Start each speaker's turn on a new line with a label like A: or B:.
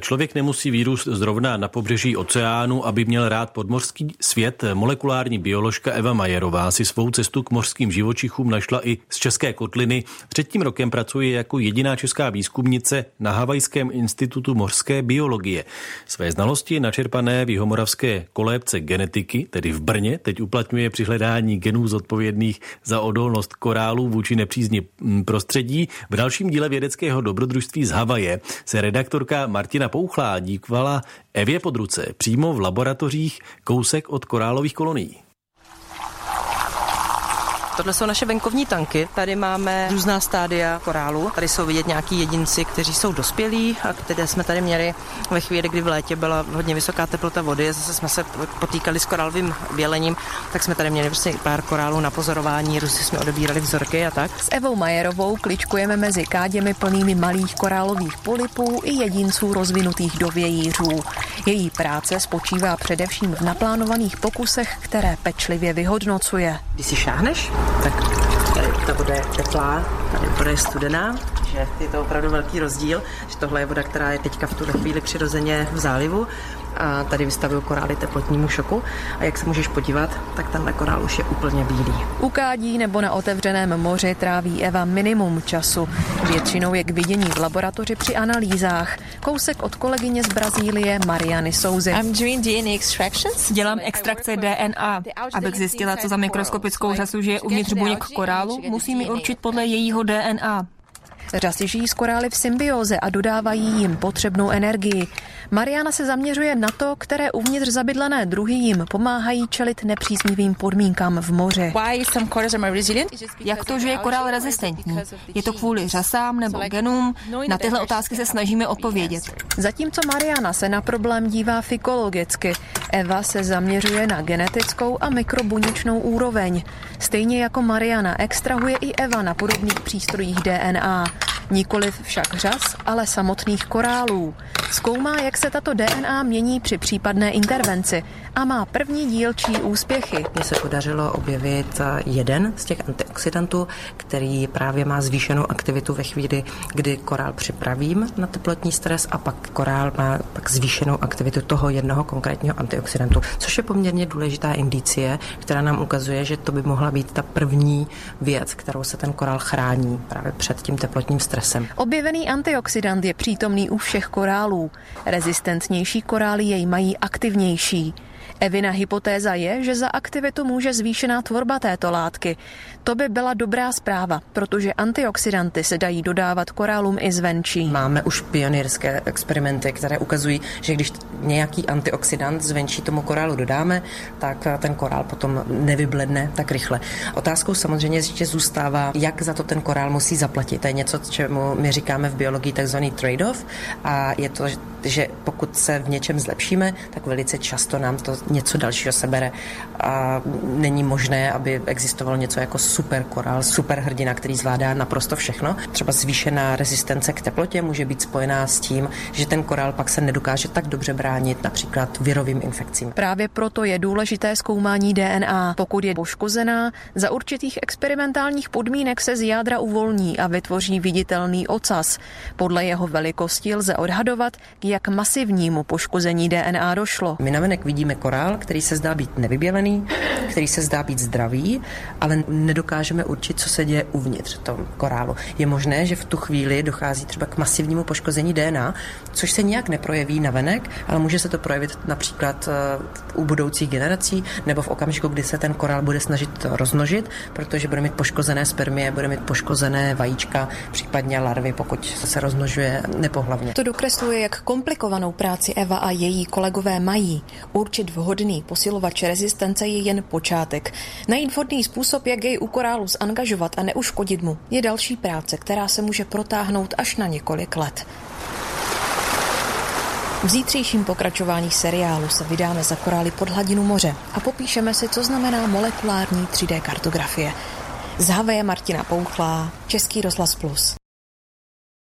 A: Člověk nemusí vírus zrovna na pobřeží oceánu, aby měl rád podmořský svět. Molekulární bioložka Eva Majerová si svou cestu k mořským živočichům našla i z České kotliny. Před tím rokem pracuje jako jediná česká výzkumnice na Havajském institutu mořské biologie. Své znalosti načerpané v jihomoravské kolébce genetiky, tedy v Brně, teď uplatňuje při hledání genů zodpovědných za odolnost korálů vůči nepřízni prostředí. V dalším díle vědeckého dobrodružství z Havaje se redaktorka Martina Pouchlá díkvala Evě Podruce přímo v laboratořích kousek od korálových kolonií.
B: Tohle jsou naše venkovní tanky. Tady máme různá stádia korálu. Tady jsou vidět nějaký jedinci, kteří jsou dospělí a které jsme tady měli ve chvíli, kdy v létě byla hodně vysoká teplota vody. Zase jsme se potýkali s korálovým bělením, tak jsme tady měli prostě pár korálů na pozorování, různě jsme odebírali vzorky a tak.
C: S Evou Majerovou kličkujeme mezi káděmi plnými malých korálových polipů i jedinců rozvinutých do vějířů. Její práce spočívá především v naplánovaných pokusech, které pečlivě vyhodnocuje.
B: Když si šáhneš, tak tady ta voda je teplá, tady voda je studená, že je to opravdu velký rozdíl, že tohle je voda, která je teďka v tuhle chvíli přirozeně v zálivu a tady vystavují korály teplotnímu šoku a jak se můžeš podívat, tak tenhle korál už je úplně bílý.
C: U kádí nebo na otevřeném moři tráví Eva minimum času. Většinou je k vidění v laboratoři při analýzách. Kousek od kolegyně z Brazílie Mariany Souzy.
D: Dělám extrakce DNA. Abych zjistila, co za mikroskopickou řasu žije uvnitř buněk korálu, musím ji určit podle jejího DNA.
C: Řasy žijí s korály v symbioze a dodávají jim potřebnou energii. Mariana se zaměřuje na to, které uvnitř zabydlené druhy jim pomáhají čelit nepříznivým podmínkám v moři.
D: Jak to, že je korál rezistentní? Je to kvůli řasám nebo genům? Na tyhle otázky se snažíme odpovědět.
C: Zatímco Mariana se na problém dívá fikologicky, Eva se zaměřuje na genetickou a mikrobuněčnou úroveň. Stejně jako Mariana extrahuje i Eva na podobných přístrojích DNA. Nikoliv však řas, ale samotných korálů. Zkoumá, jak se tato DNA mění při případné intervenci a má první dílčí úspěchy.
B: Mně se podařilo objevit jeden z těch antioxidantů, který právě má zvýšenou aktivitu ve chvíli, kdy korál připravím na teplotní stres a pak korál má pak zvýšenou aktivitu toho jednoho konkrétního antioxidantu, což je poměrně důležitá indicie, která nám ukazuje, že to by mohla být ta první věc, kterou se ten korál chrání právě před tím teplotním stresem.
C: Objevený antioxidant je přítomný u všech korálů. Rezistentnější korály jej mají aktivnější. Evina hypotéza je, že za aktivitu může zvýšená tvorba této látky. To by byla dobrá zpráva, protože antioxidanty se dají dodávat korálům i zvenčí.
B: Máme už pionýrské experimenty, které ukazují, že když nějaký antioxidant zvenčí tomu korálu dodáme, tak ten korál potom nevybledne tak rychle. Otázkou samozřejmě ještě zůstává, jak za to ten korál musí zaplatit. To je něco, čemu my říkáme v biologii takzvaný trade-off a je to, že pokud se v něčem zlepšíme, tak velice často nám to něco dalšího sebere a není možné, aby existoval něco jako super korál, super hrdina, který zvládá naprosto všechno. Třeba zvýšená rezistence k teplotě může být spojená s tím, že ten korál pak se nedokáže tak dobře bránit například virovým infekcím.
C: Právě proto je důležité zkoumání DNA. Pokud je poškozená, za určitých experimentálních podmínek se z jádra uvolní a vytvoří viditelný ocas. Podle jeho velikosti lze odhadovat, k jak masivnímu poškození DNA došlo.
B: My navenek vidíme korál, který se zdá být nevybělený, který se zdá být zdravý, ale nedokážeme určit, co se děje uvnitř toho korálu. Je možné, že v tu chvíli dochází třeba k masivnímu poškození DNA, což se nijak neprojeví na venek, ale může se to projevit například eh, u budoucích generací nebo v okamžiku, kdy se ten korál bude snažit rozmnožit, protože bude mít poškozené spermie, bude mít poškozené vajíčka, případně larvy, pokud se rozmnožuje nepohlavně.
C: To dokresluje, jak komplikovanou práci Eva a její kolegové mají. Určit vhodný posilovač rezistence je jen počátek. Najít vhodný způsob, jak jej u korálu zangažovat a neuškodit mu, je další práce, která se může protáhnout až na několik let. V zítřejším pokračování seriálu se vydáme za korály pod hladinu moře a popíšeme si, co znamená molekulární 3D kartografie. Je Martina Pouchlá, Český rozhlas Plus.